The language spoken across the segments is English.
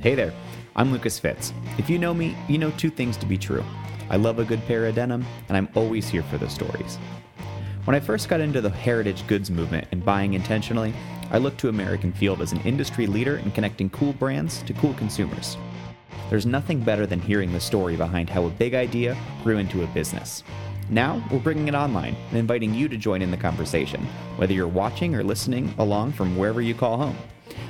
Hey there, I'm Lucas Fitz. If you know me, you know two things to be true. I love a good pair of denim, and I'm always here for the stories. When I first got into the heritage goods movement and buying intentionally, I looked to American Field as an industry leader in connecting cool brands to cool consumers. There's nothing better than hearing the story behind how a big idea grew into a business. Now, we're bringing it online and inviting you to join in the conversation, whether you're watching or listening along from wherever you call home.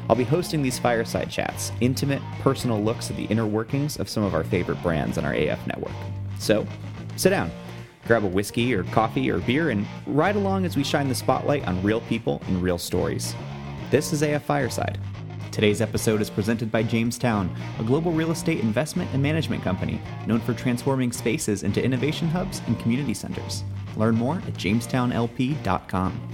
I'll be hosting these fireside chats, intimate, personal looks at the inner workings of some of our favorite brands on our AF network. So, sit down, grab a whiskey or coffee or beer, and ride along as we shine the spotlight on real people and real stories. This is AF Fireside. Today's episode is presented by Jamestown, a global real estate investment and management company known for transforming spaces into innovation hubs and community centers. Learn more at jamestownlp.com.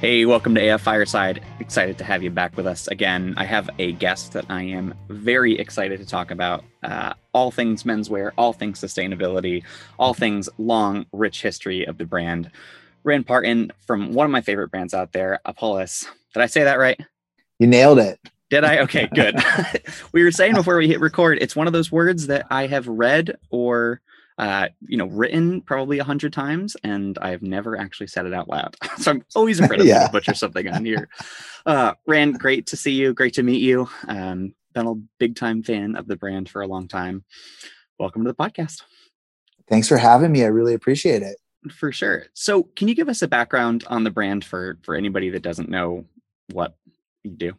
Hey, welcome to AF Fireside. Excited to have you back with us again. I have a guest that I am very excited to talk about uh, all things menswear, all things sustainability, all things long, rich history of the brand. Raan Parton from one of my favorite brands out there, Apolis. Did I say that right? You nailed it. Did I? Okay, good. we were saying before we hit record, it's one of those words that I have read or uh, you know, written probably a hundred times, and I've never actually said it out loud. so I'm always afraid of yeah. butcher something on here. Uh, Raan, great to see you. Great to meet you. Um, been a big time fan of the brand for a long time. Welcome to the podcast. Thanks for having me. I really appreciate it. For sure. So, can you give us a background on the brand for for anybody that doesn't know what you do?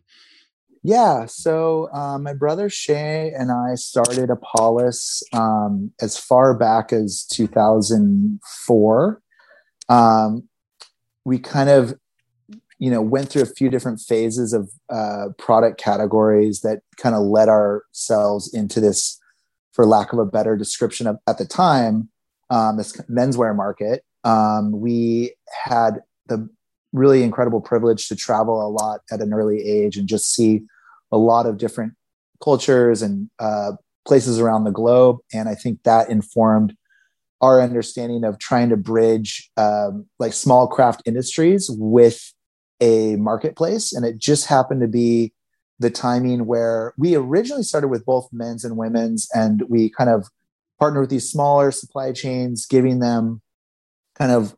Yeah, so um, my brother Shea and I started Apolis um, as far back as 2004. Um, we kind of, you know, went through a few different phases of uh, product categories that kind of led ourselves into this, for lack of a better description of, at the time, um, this menswear market. Um, we had the really incredible privilege to travel a lot at an early age and just see a lot of different cultures and uh, places around the globe. And I think that informed our understanding of trying to bridge um, like small craft industries with a marketplace. And it just happened to be the timing where we originally started with both men's and women's, and we kind of partnered with these smaller supply chains, giving them kind of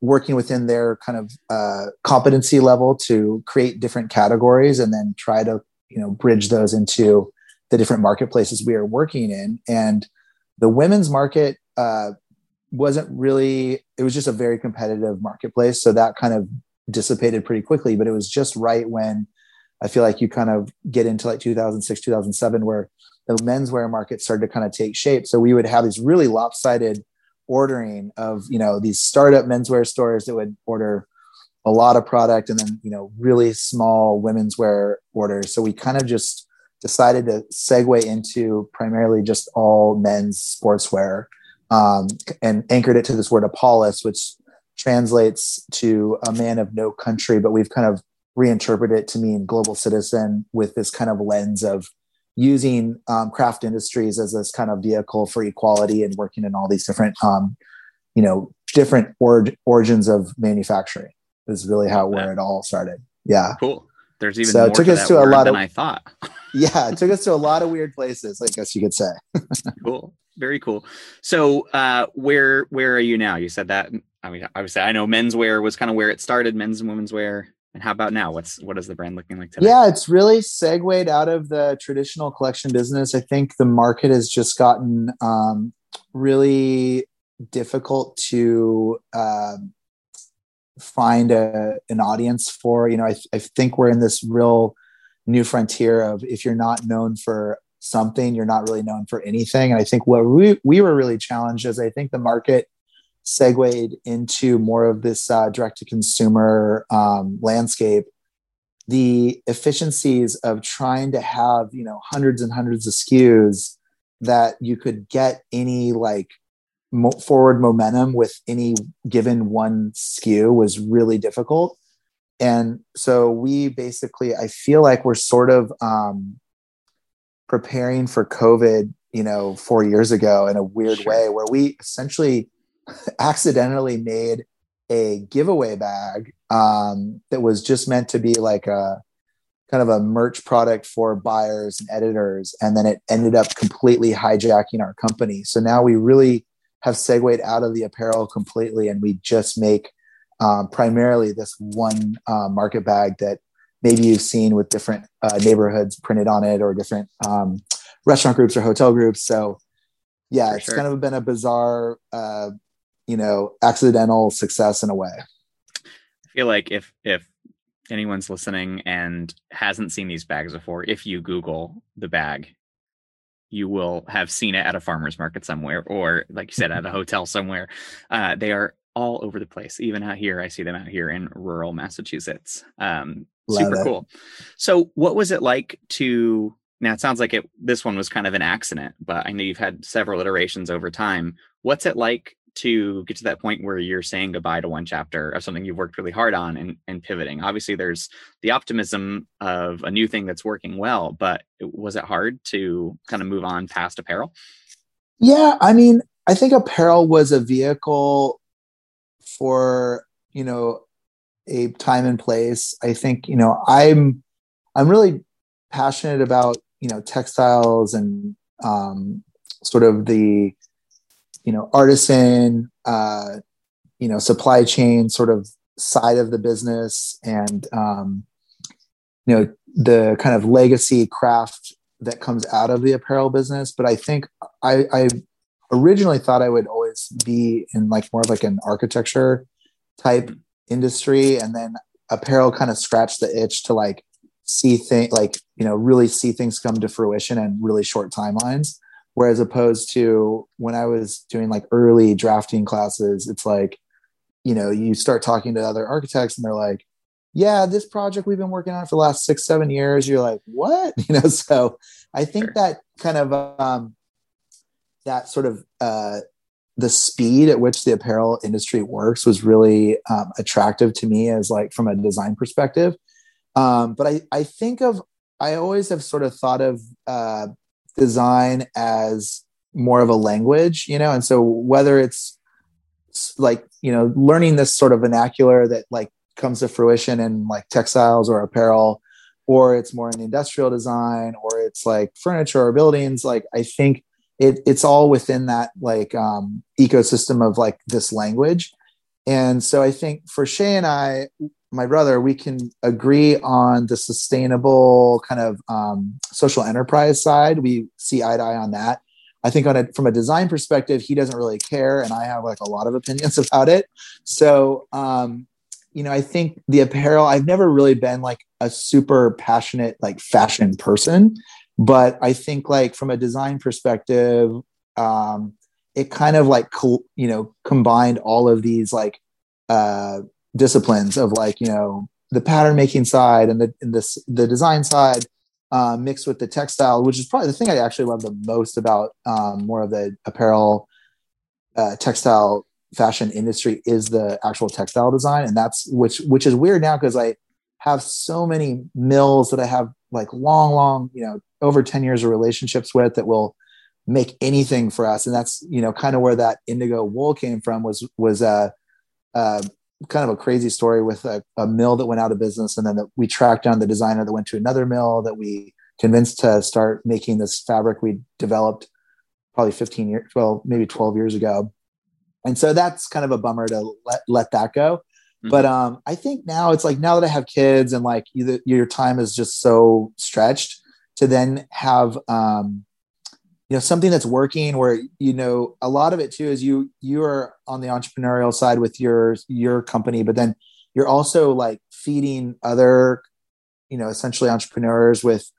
working within their kind of uh, competency level to create different categories and then try to you know bridge those into the different marketplaces we are working in. And the women's market uh, wasn't really it was just a very competitive marketplace. So that kind of dissipated pretty quickly but it was just right when i feel like you kind of get into like 2006 2007 where the menswear market started to kind of take shape. So we would have these really lopsided ordering of you know these startup menswear stores that would order a lot of product and then you know really small women's wear orders. So we kind of just decided to segue into primarily just all men's sportswear um, and anchored it to this word apolis which translates to a man of no country but we've kind of reinterpreted it to mean global citizen with this kind of lens of using um, craft industries as this kind of vehicle for equality and working in all these different um, you know different or- origins of manufacturing is really how where it all started. Yeah. Cool. There's even so more it took to us to a lot than of, I thought. yeah, it took us to a lot of weird places, I guess you could say. cool. Very cool. So uh where where are you now? You said that I mean obviously I know menswear was kind of where it started, men's and women's wear. And how about now? What's what is the brand looking like today? Yeah, it's really segued out of the traditional collection business. I think the market has just gotten um, really difficult to um, find a, an audience for. You know, I, I think we're in this real new frontier of if you're not known for something, you're not really known for anything. And I think what we, we were really challenged is I think the market segued into more of this uh, direct to consumer um, landscape. The efficiencies of trying to have, you know, hundreds and hundreds of SKUs that you could get any like mo- forward momentum with any given one SKU was really difficult. And so we basically, I feel like we're sort of um, preparing for COVID, you know, four years ago in a weird sure. way, where we essentially accidentally made a giveaway bag um, that was just meant to be like a kind of a merch product for buyers and editors. And then it ended up completely hijacking our company. So now we really have segued out of the apparel completely and we just make um, primarily this one uh, market bag that maybe you've seen with different uh, neighborhoods printed on it or different um, restaurant groups or hotel groups. So yeah, For it's sure. kind of been a bizarre, uh, you know, accidental success in a way. I feel like if if anyone's listening and hasn't seen these bags before, if you Google the bag, you will have seen it at a farmer's market somewhere, or like you said, at a hotel somewhere. Uh, they are all over the place. Even out here, I see them out here in rural Massachusetts. Um, super it. cool. So, what was it like to? Now it sounds like it. This one was kind of an accident, but I know you've had several iterations over time. What's it like to get to that point where you're saying goodbye to one chapter of something you've worked really hard on and, and pivoting. Obviously there's the optimism of a new thing that's working well but was it hard to kind of move on past apparel? Yeah i mean i think apparel was a vehicle for you know a time and place. I think you know i'm i'm really passionate about you know textiles and um, sort of the you know artisan uh, you know supply chain sort of side of the business and um, you know the kind of legacy craft that comes out of the apparel business. But i think i i originally thought i would always be in like more of like an architecture type industry. And then apparel kind of scratched the itch to like see things like you know really see things come to fruition in really short timelines Whereas opposed to when I was doing like early drafting classes, it's like, you know, you start talking to other architects and they're like, yeah, this project we've been working on for the last six, seven years. You're like, what? You know, so I think sure. that kind of um, that sort of uh, the speed at which the apparel industry works was really um, attractive to me as like from a design perspective. Um, but I, I think of I always have sort of thought of uh, design as more of a language, you know, and so whether it's like, you know, learning this sort of vernacular that like comes to fruition in like textiles or apparel, or it's more in industrial design, or it's like furniture or buildings, like I think it, it's all within that like um, ecosystem of like this language. And so I think for Shea and I, my brother, we can agree on the sustainable kind of um, social enterprise side. We see eye to eye on that. I think on a, from a design perspective, he doesn't really care, and I have like a lot of opinions about it. So, um, you know, I think the apparel. I've never really been like a super passionate like fashion person, but I think like from a design perspective, um, it kind of like you know combined all of these like uh, disciplines of like you know the pattern making side and the and this the design side uh, mixed with the textile, which is probably the thing I actually love the most about um, more of the apparel uh, textile fashion industry is the actual textile design, and that's which which is weird now because I have so many mills that I have like long, long, you know, over ten years of relationships with that will make anything for us, and that's you know kind of where that indigo wool came from was was uh, uh kind of a crazy story with a, a mill that went out of business and then the, we tracked down the designer that went to another mill that we convinced to start making this fabric we developed probably 15 years well maybe 12 years ago and so that's kind of a bummer to let, let that go mm-hmm. but um, i think now it's like now that i have kids and like you, your time is just so stretched to then have um, you know something that's working where you know a lot of it too is you you are on the entrepreneurial side with your your company but then you're also like feeding other you know essentially entrepreneurs with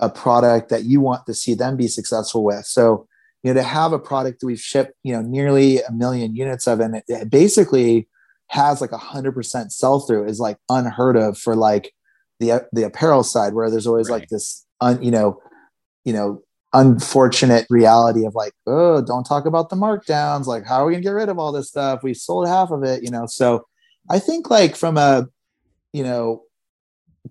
a product that you want to see them be successful with so you know to have a product that we've shipped you know nearly a million units of and it, it basically has like a hundred percent sell through is like unheard of for like the the apparel side where there's always right. like this un, you know you know unfortunate reality of like, oh, don't talk about the markdowns. Like, how are we gonna get rid of all this stuff? We sold half of it, you know. So I think like from a, you know,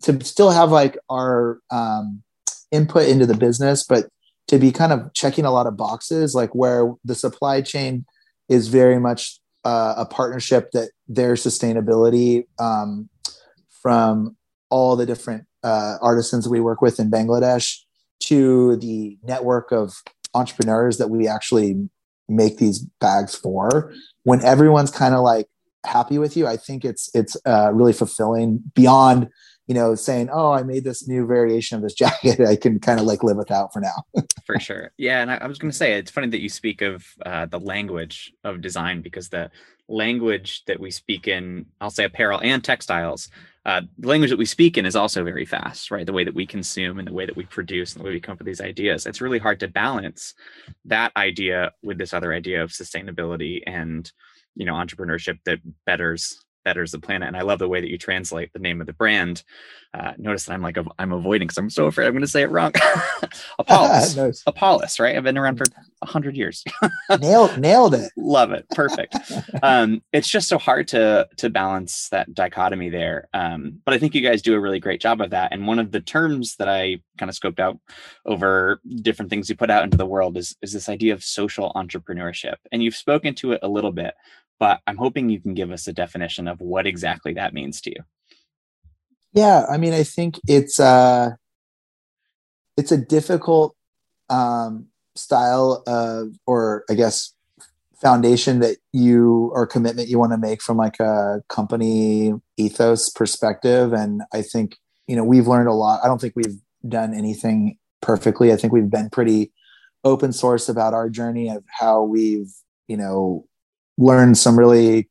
to still have like our um, input into the business, but to be kind of checking a lot of boxes, like where the supply chain is very much uh, a partnership that their sustainability um, from all the different uh, artisans we work with in Bangladesh to the network of entrepreneurs that we actually make these bags for. When everyone's kind of like happy with you i think it's it's uh, really fulfilling beyond you know saying oh i made this new variation of this jacket. I can kind of like live without for now. For sure. Yeah and I, I was going to say it's funny that you speak of uh, the language of design because the language that we speak in i'll say apparel and textiles uh, the language that we speak in is also very fast, right? The way that we consume and the way that we produce and the way we come up with these ideas. It's really hard to balance that idea with this other idea of sustainability and you know entrepreneurship that betters betters the planet. And I love the way that you translate the name of the brand. Uh, notice that I'm like I'm avoiding because I'm so afraid I'm going to say it wrong. Apolis, nice. Apolis, right? I've been around for a hundred years. nailed, nailed it. love it. Perfect. um, it's just so hard to to balance that dichotomy there. Um, but I think you guys do a really great job of that. And one of the terms that I kind of scoped out over different things you put out into the world is is this idea of social entrepreneurship. And you've spoken to it a little bit, but I'm hoping you can give us a definition of what exactly that means to you. Yeah, I mean, I think it's uh it's a difficult um style of or I guess foundation that you or commitment you want to make from like a company ethos perspective and I think you know we've learned a lot. I don't think we've done anything perfectly. I think we've been pretty open source about our journey of how we've you know learned some really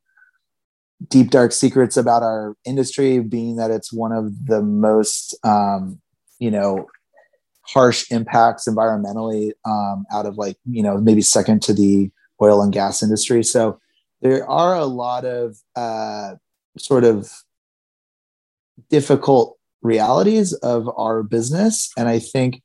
deep dark secrets about our industry being that it's one of the most um, you know harsh impacts environmentally um, out of like you know maybe second to the oil and gas industry. So there are a lot of uh, sort of difficult realities of our business. And i think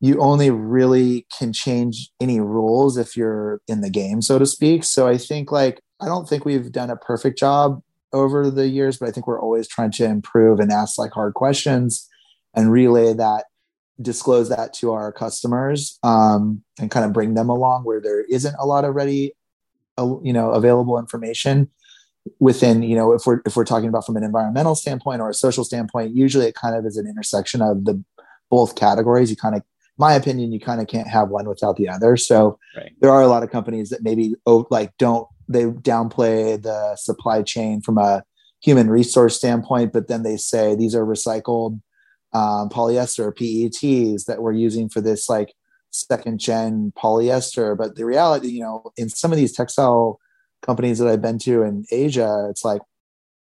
you only really can change any rules if you're in the game, so to speak. So I think like I don't think we've done a perfect job over the years, but I think we're always trying to improve and ask like hard questions and relay that, disclose that to our customers, um, and kind of bring them along where there isn't a lot of ready, uh, you know, available information within you know if we're if we're talking about from an environmental standpoint or a social standpoint usually it kind of is an intersection of the both categories you kind of my opinion, you kind of can't have one without the other. So right. there are a lot of companies that maybe oh, like don't they downplay the supply chain from a human resource standpoint, but then they say these are recycled um, polyester PETs that we're using for this like second gen polyester. But the reality, you know, in some of these textile companies that I've been to in Asia, it's like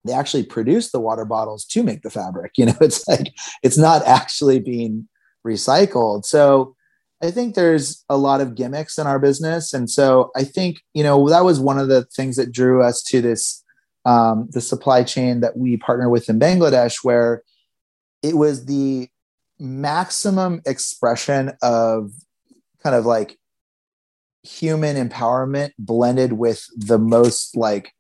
they actually produce the water bottles to make the fabric. You know, it's like it's not actually being recycled. So I think there's a lot of gimmicks in our business. And so I think, you know, that was one of the things that drew us to this, um, the supply chain that we partner with in Bangladesh, where it was the maximum expression of kind of like human empowerment blended with the most like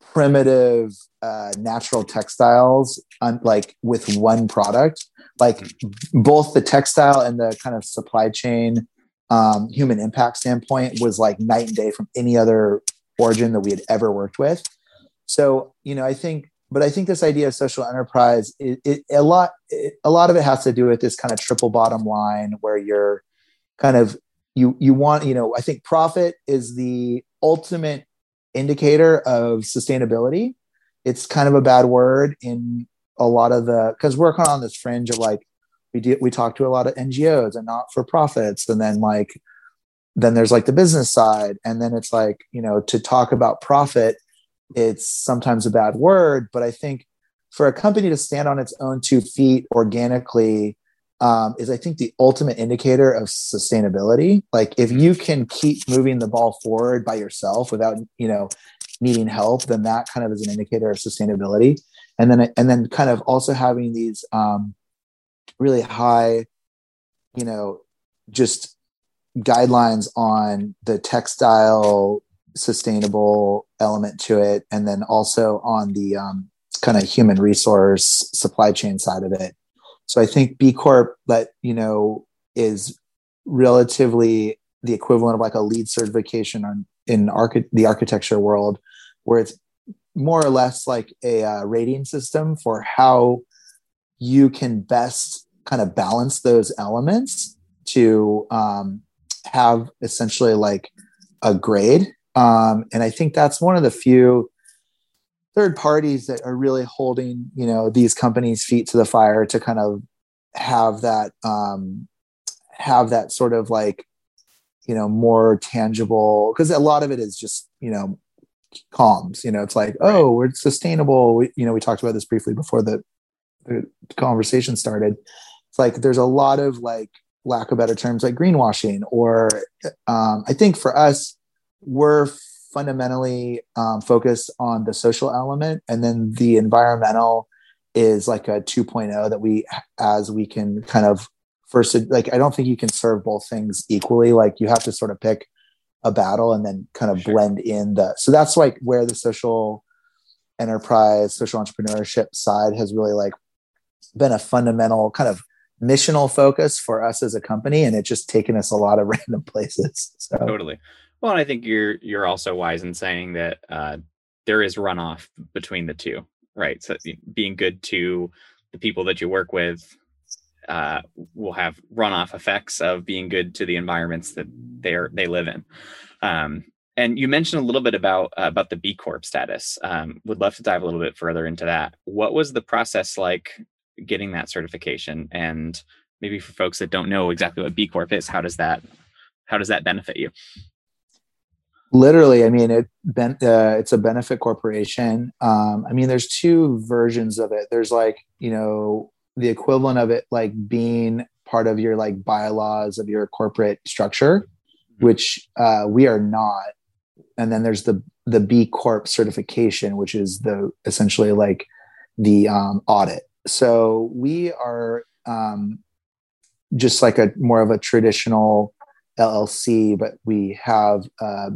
primitive uh, natural textiles on like with one product like both the textile and the kind of supply chain um, human impact standpoint was like night and day from any other origin that we had ever worked with. So, you know, I think, but I think this idea of social enterprise, it, it a lot, it, a lot of it has to do with this kind of triple bottom line where you're kind of you you want you know I think profit is the ultimate indicator of sustainability. It's kind of a bad word in a lot of the because we're kind of on this fringe of like we do we talk to a lot of NGOs and not for profits, and then like then there's like the business side, and then it's like you know to talk about profit, it's sometimes a bad word, but I think for a company to stand on its own two feet organically um, is I think the ultimate indicator of sustainability. Like if you can keep moving the ball forward by yourself without you know needing help, then that kind of is an indicator of sustainability and then and then kind of also having these um, really high you know just guidelines on the textile sustainable element to it. And then also on the um, kind of human resource supply chain side of it. So i think b corp that you know is relatively the equivalent of like a LEED certification on in archi- the architecture world where it's more or less like a uh, rating system for how you can best kind of balance those elements to um, have essentially like a grade. Um, and I think that's one of the few third parties that are really holding, you know, these companies' feet to the fire to kind of have that um, have that sort of like, you know, more tangible because a lot of it is just, you know, comms. You know, it's like, right. oh, we're sustainable. We, you know, we talked about this briefly before the, the conversation started. It's like there's a lot of like lack of better terms like greenwashing or um, i think for us we're fundamentally um, focused on the social element and then the environmental is like a 2.0 that we as we can kind of first like i don't think you can serve both things equally like you have to sort of pick a battle and then kind of sure. blend in the so that's like where the social enterprise social entrepreneurship side has really like been a fundamental kind of missional focus for us as a company and it's just taken us a lot of random places so. Totally. Well i think you're you're also wise in saying that uh, there is runoff between the two right? So being good to the people that you work with uh, will have runoff effects of being good to the environments that they're they live in um, and you mentioned a little bit about uh, about the B Corp status. Um, would love to dive a little bit further into that. What was the process like getting that certification and maybe for folks that don't know exactly what b corp is how does that how does that benefit you literally i mean it ben, uh, it's a benefit corporation um, i mean there's two versions of it there's like you know the equivalent of it like being part of your like bylaws of your corporate structure. Which uh, we are not. And then there's the the b corp certification which is the essentially like the um, audit. So we are um, just like a more of a traditional LLC, but we have uh,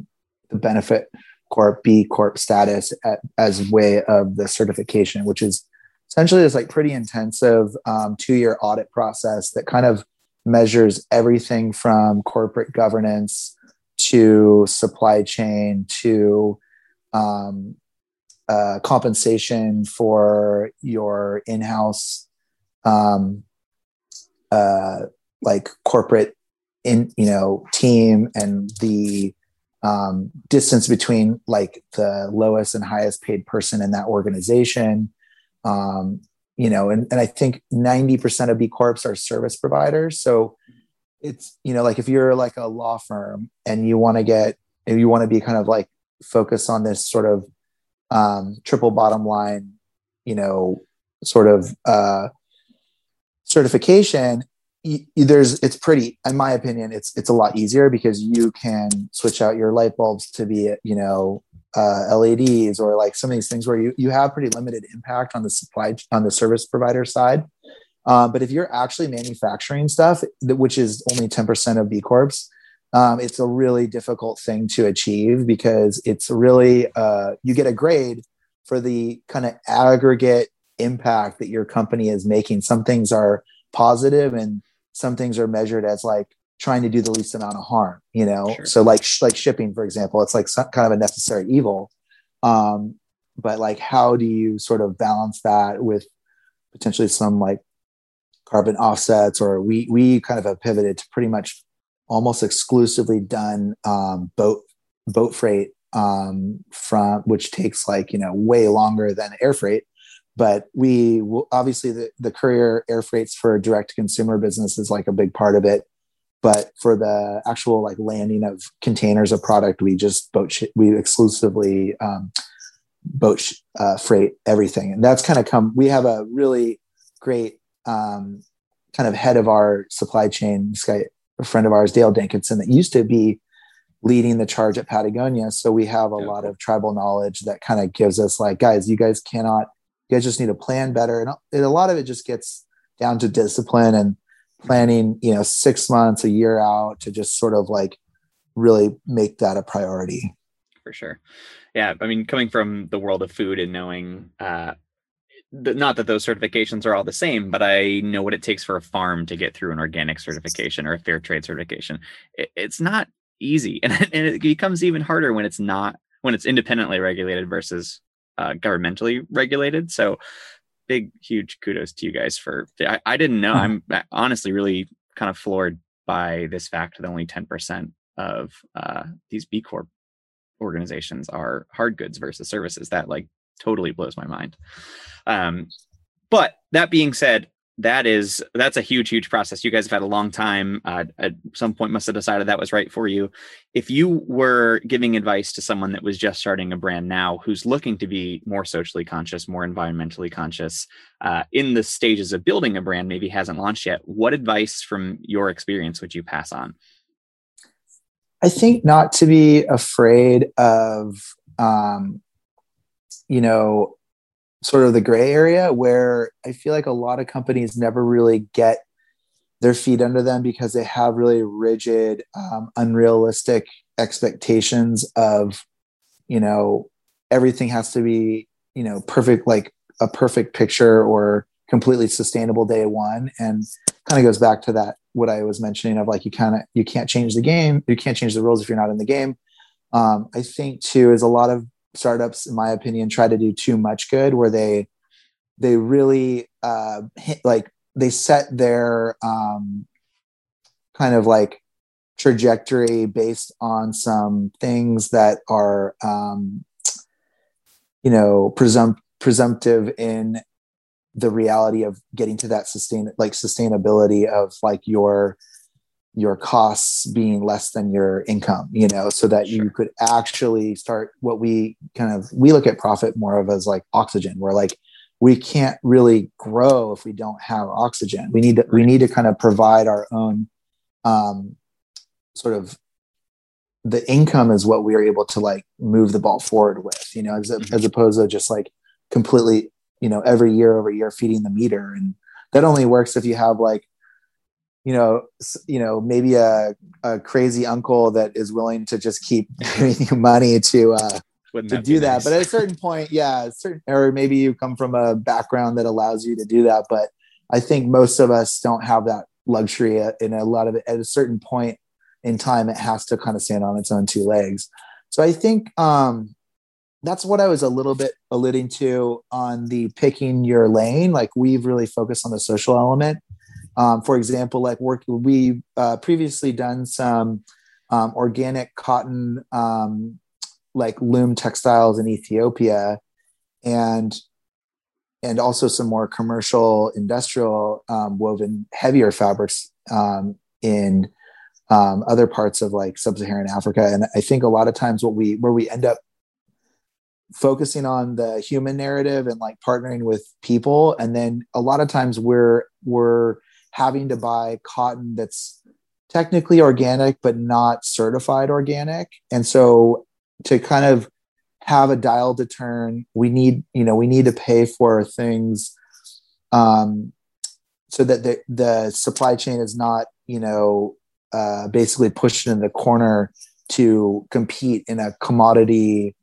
the benefit corp B corp status at, as way of the certification, which is essentially this like pretty intensive um, two year audit process that kind of measures everything from corporate governance to supply chain to um, uh, compensation for your in-house um, uh, like corporate in you know team and the um, distance between like the lowest and highest paid person in that organization um, you know and, and i think 90% of b corps are service providers. So it's you know like if you're like a law firm and you want to get you want to be kind of like focused on this sort of um, triple bottom line, you know, sort of uh, certification, there's it's pretty, in my opinion, it's it's a lot easier because you can switch out your light bulbs to be, you know, uh, LEDs or like some of these things where you you have pretty limited impact on the supply on the service provider side. Um, but if you're actually manufacturing stuff, which is only 10% of B Corps, um, it's a really difficult thing to achieve because it's really uh, you get a grade for the kind of aggregate impact that your company is making some things are positive and some things are measured as like trying to do the least amount of harm you know? Sure. so like sh- like shipping for example it's like some, kind of a necessary evil. Um, but like how do you sort of balance that with potentially some like carbon offsets or we we kind of have pivoted to pretty much almost exclusively done um, boat boat freight um, from which takes like you know way longer than air freight. But we will obviously the, the courier air freights for direct consumer business is like a big part of it but for the actual like landing of containers of product we just boat sh- we exclusively um, boat sh- uh, freight everything and that's kind of come we have a really great um, kind of head of our supply chain this guy a friend of ours, Dale Dinkinson, that used to be leading the charge at Patagonia. So we have a yeah. lot of tribal knowledge that kind of gives us like, guys, you guys cannot, you guys just need to plan better. And a lot of it just gets down to discipline and planning, you know, six months, a year out to just sort of like really make that a priority. For sure. Yeah. I mean, coming from the world of food and knowing uh, not that those certifications are all the same, but I know what it takes for a farm to get through an organic certification or a fair trade certification. It, it's not easy, and, and, it becomes even harder when it's not when it's independently regulated versus uh, governmentally regulated. So big, huge kudos to you guys for. I, I didn't know. I'm honestly really kind of floored by this fact that only 10% of uh, these B Corp organizations are hard goods versus services. That like totally blows my mind. Um, but that being said, that is that's a huge huge process. You guys have had a long time. Uh, at some point must have decided that was right for you. If you were giving advice to someone that was just starting a brand now who's looking to be more socially conscious more environmentally conscious uh, in the stages of building a brand maybe hasn't launched yet what advice from your experience would you pass on? I think not to be afraid of um, you know sort of the gray area where I feel like a lot of companies never really get their feet under them because they have really rigid, um, unrealistic expectations of, you know, everything has to be, you know, perfect, like a perfect picture or completely sustainable day one. And kind of goes back to that, what I was mentioning of like, you kind of, you can't change the game. You can't change the rules if you're not in the game. Um, I think too, is a lot of startups in my opinion try to do too much good where they they really uh hit, like they set their um kind of like trajectory based on some things that are um you know presumpt presumptive in the reality of getting to that sustain like sustainability of like your your costs being less than your income you know so that sure. you could actually start what we kind of we look at profit more of as like oxygen where like we can't really grow if we don't have oxygen we need to we need to kind of provide our own um sort of the income is what we are able to like move the ball forward with you know as, mm-hmm. as opposed to just like completely you know every year over year feeding the meter and that only works if you have like you know, you know, maybe a, a crazy uncle that is willing to just keep giving you money to uh, to do that. Nice? But at a certain point, yeah, certain, or maybe you come from a background that allows you to do that. But I think most of us don't have that luxury. In a lot of it, at a certain point in time, it has to kind of stand on its own two legs. So I think um, that's what I was a little bit alluding to on the picking your lane. Like we've really focused on the social element um, for example, like work, we uh, previously done some um, organic cotton, um, like loom textiles in Ethiopia, and and also some more commercial, industrial um, woven heavier fabrics um, in um, other parts of like sub-Saharan Africa. And I think a lot of times what we where we end up focusing on the human narrative and like partnering with people and then a lot of times we're we're having to buy cotton that's technically organic but not certified organic. And so to kind of have a dial to turn we need you know we need to pay for things um, so that the, the supply chain is not you know uh, basically pushed in the corner to compete in a commodity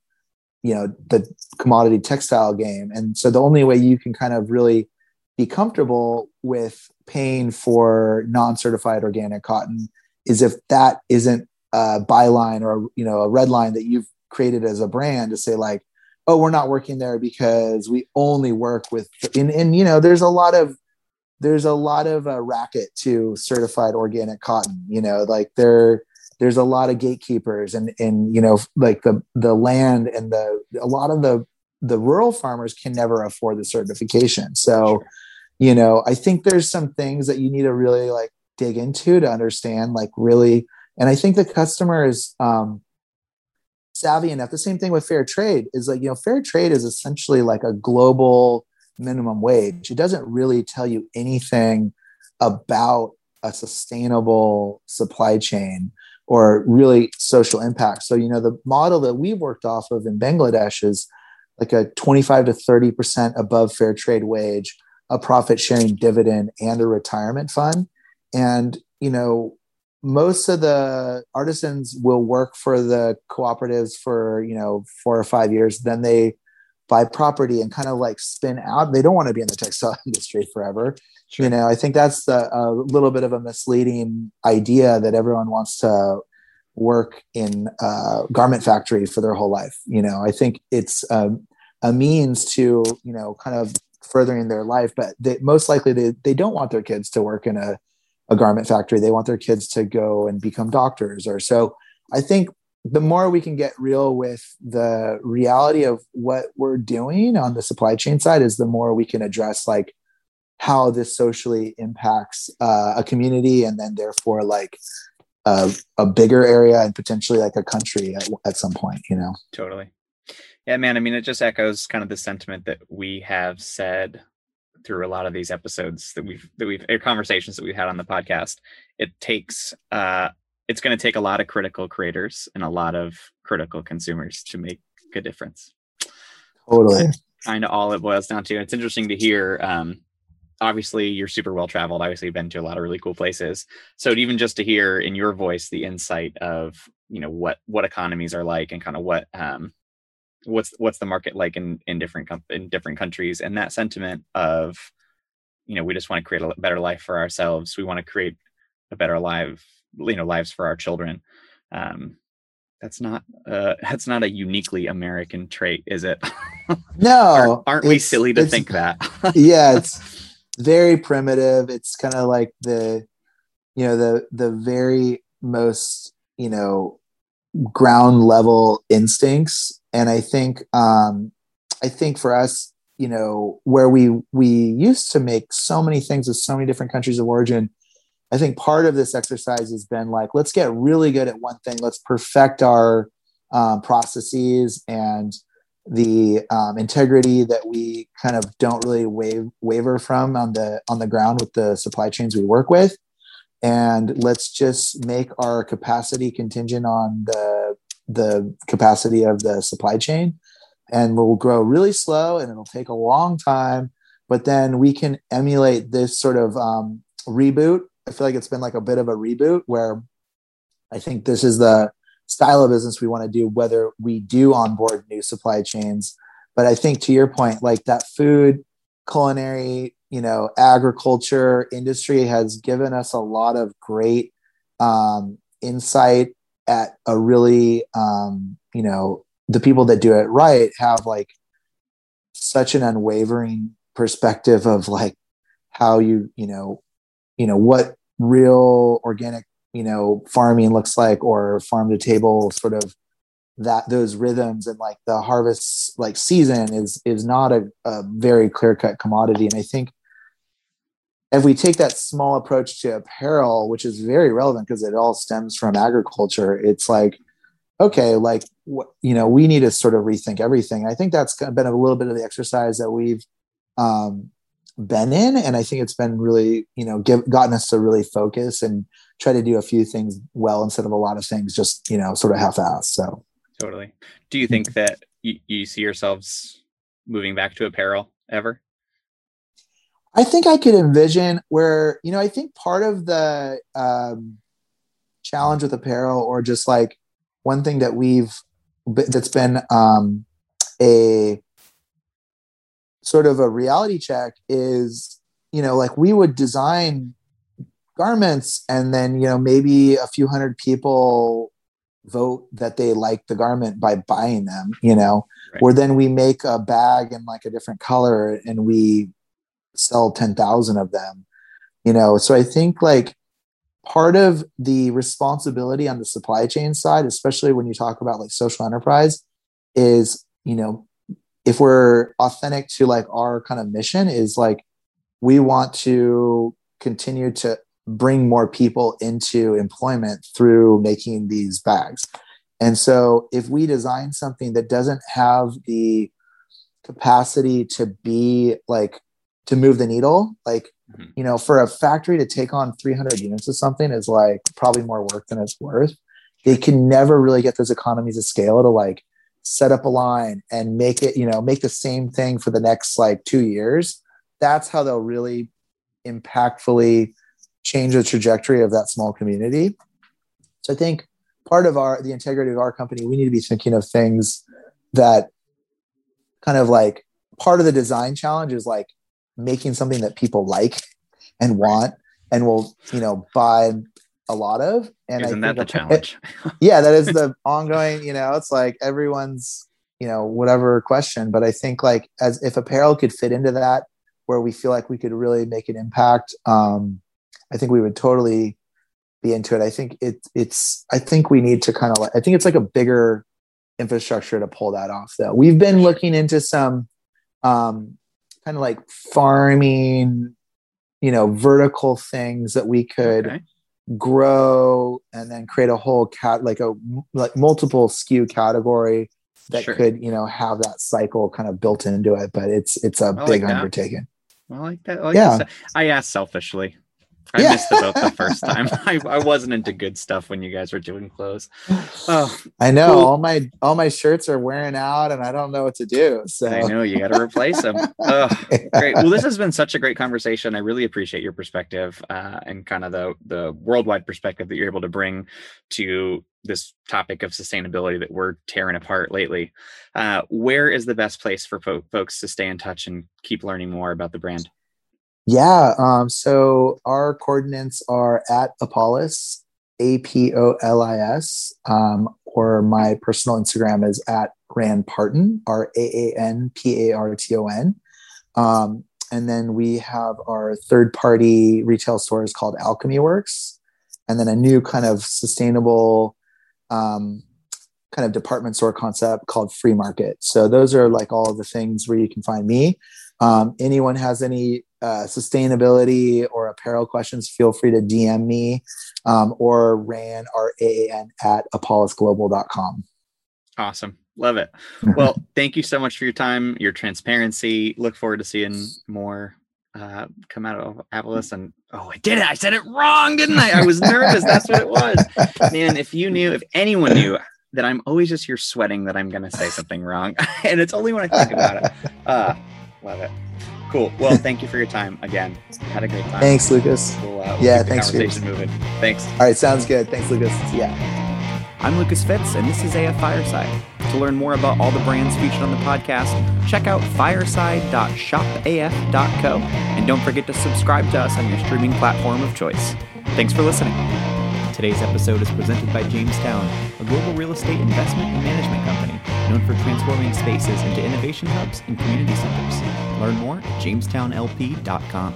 you know the commodity textile game. And so the only way you can kind of really be comfortable with paying for non-certified organic cotton is if that isn't a byline or you know a red line that you've created as a brand to say like oh we're not working there because we only work with and, and you know there's a lot of there's a lot of a racket to certified organic cotton you know like there there's a lot of gatekeepers and and you know like the the land and the a lot of the the rural farmers can never afford the certification. So sure you know i think there's some things that you need to really like dig into to understand like really and i think the customer is um savvy enough. The same thing with fair trade is like you know fair trade is essentially like a global minimum wage. It doesn't really tell you anything about a sustainable supply chain or really social impact. So you know the model that we've worked off of in bangladesh is like a 25 to 30% above fair trade wage a profit sharing dividend and a retirement fund. And, you know, most of the artisans will work for the cooperatives for, you know, four or five years. Then they buy property and kind of like spin out. They don't want to be in the textile industry forever. Sure. You know, I think that's the, a little bit of a misleading idea that everyone wants to work in a garment factory for their whole life. You know, I think it's a, a means to, you know, kind of furthering their life but they, most likely they, they don't want their kids to work in a, a garment factory. They want their kids to go and become doctors or so i think the more we can get real with the reality of what we're doing on the supply chain side is the more we can address like how this socially impacts uh, a community and then therefore like a, a bigger area and potentially like a country at, at some point you know? Totally yeah man i mean it just echoes kind of the sentiment that we have said through a lot of these episodes that we've that we've conversations that we've had on the podcast. It takes uh it's going to take a lot of critical creators and a lot of critical consumers to make a difference. Totally. Kind of all it boils down to. It's interesting to hear um obviously you're super well traveled obviously you've been to a lot of really cool places. So even just to hear in your voice the insight of you know what what economies are like and kind of what um what's what's the market like in in different com- in different countries and that sentiment of you know we just want to create a better life for ourselves we want to create a better life you know lives for our children um that's not uh that's not a uniquely american trait is it no aren't, aren't we silly to think that yeah it's very primitive. It's kind of like the, you know, the the very most, you know, ground level instincts. And I think, um, I think for us, you know, where we we used to make so many things with so many different countries of origin. I think part of this exercise has been like, let's get really good at one thing. Let's perfect our um, processes and the um, integrity that we kind of don't really wave, waver from on the on the ground with the supply chains we work with and let's just make our capacity contingent on the the capacity of the supply chain and we'll grow really slow and it'll take a long time but then we can emulate this sort of um, reboot i feel like it's been like a bit of a reboot where i think this is the style of business we want to do, whether we do onboard new supply chains. But I think to your point, like that food, culinary, you know, agriculture industry has given us a lot of great um, insight at a really, um, you know, the people that do it right have like such an unwavering perspective of like how you, you know, you know, what real organic you know farming looks like or farm to table sort of that those rhythms and like the harvest like season is is not a, a very clear cut commodity. And i think if we take that small approach to apparel which is very relevant because it all stems from agriculture it's like okay like you know we need to sort of rethink everything. I think that's been a little bit of the exercise that we've um, been in. And i think it's been really you know give, gotten us to really focus and try to do a few things well instead of a lot of things just you know sort of half-assed so. Totally. Do you think that you, you see yourselves moving back to apparel ever i think i could envision where you know i think part of the um, challenge with apparel or just like one thing that we've that's been um, a sort of a reality check is you know like we would design garments and then you know maybe a few hundred people vote that they like the garment by buying them you know right. or then we make a bag in like a different color and we sell 10,000 of them you know? So i think like part of the responsibility on the supply chain side especially when you talk about like social enterprise is you know if we're authentic to like our kind of mission is like we want to continue to bring more people into employment through making these bags. And so if we design something that doesn't have the capacity to be like to move the needle like mm-hmm. you know for a factory to take on 300 units of something is like probably more work than it's worth they can never really get those economies of scale to like set up a line and make it, you know, make the same thing for the next like two years, that's how they'll really impactfully change the trajectory of that small community. So I think part of our the integrity of our company, we need to be thinking of things that kind of like part of the design challenge is like making something that people like and want and will, you know, buy a lot of. And Isn't I that the challenge? It, yeah, that is the ongoing, you know, it's like everyone's, you know, whatever question. But I think like as if apparel could fit into that where we feel like we could really make an impact, um, I think we would totally be into it. I think it, it's, I think we need to kind of like, I think it's like a bigger infrastructure to pull that off though. We've been looking into some um, kind of like farming, you know, vertical things that we could okay. grow and then create a whole cat, like a, like multiple SKU category that sure. could, you know, have that cycle kind of built into it. But it's, it's a I big like undertaking. I like that. I like yeah. I asked selfishly. I yeah. missed the boat the first time. I, I wasn't into good stuff when you guys were doing clothes. Oh, I know cool. all my all my shirts are wearing out, and I don't know what to do. So I know you got to replace them. Oh, great. Well, this has been such a great conversation. I really appreciate your perspective uh, and kind of the the worldwide perspective that you're able to bring to this topic of sustainability that we're tearing apart lately. Uh, where is the best place for fo- folks to stay in touch and keep learning more about the brand? Yeah. Um, so our coordinates are at Apolis, A P O L I S, um, or my personal Instagram is at Raan Parton, R A A N P A R T O N. Um, and then we have our third party retail stores called Alchemy Works, and then a new kind of sustainable um, kind of department store concept called Free Market. So those are like all the things where you can find me. Um, anyone has any uh, sustainability or apparel questions, feel free to DM me um, or Raan, R A A N, at apolisglobal.com. Awesome. Love it. Well, thank you so much for your time, your transparency. Look forward to seeing more uh, come out of Apolis. And oh, I did it. I said it wrong, didn't I? I was nervous. That's what it was. Man, if you knew, if anyone knew that I'm always just here sweating that I'm going to say something wrong, and it's only when I think about it. Uh, love it. Cool. Well, thank you for your time again. Had a great time. Thanks, Lucas. We'll, uh, we'll yeah, thanks. conversation moving. Thanks. All right, sounds good. Thanks, Lucas. Yeah. I'm Lucas Fitz, and this is AF Fireside. To learn more about all the brands featured on the podcast, check out fireside.shopaf.co, and don't forget to subscribe to us on your streaming platform of choice. Thanks for listening. Today's episode is presented by Jamestown, a global real estate investment and management company known for transforming spaces into innovation hubs and community centers. Learn more at jamestownlp.com.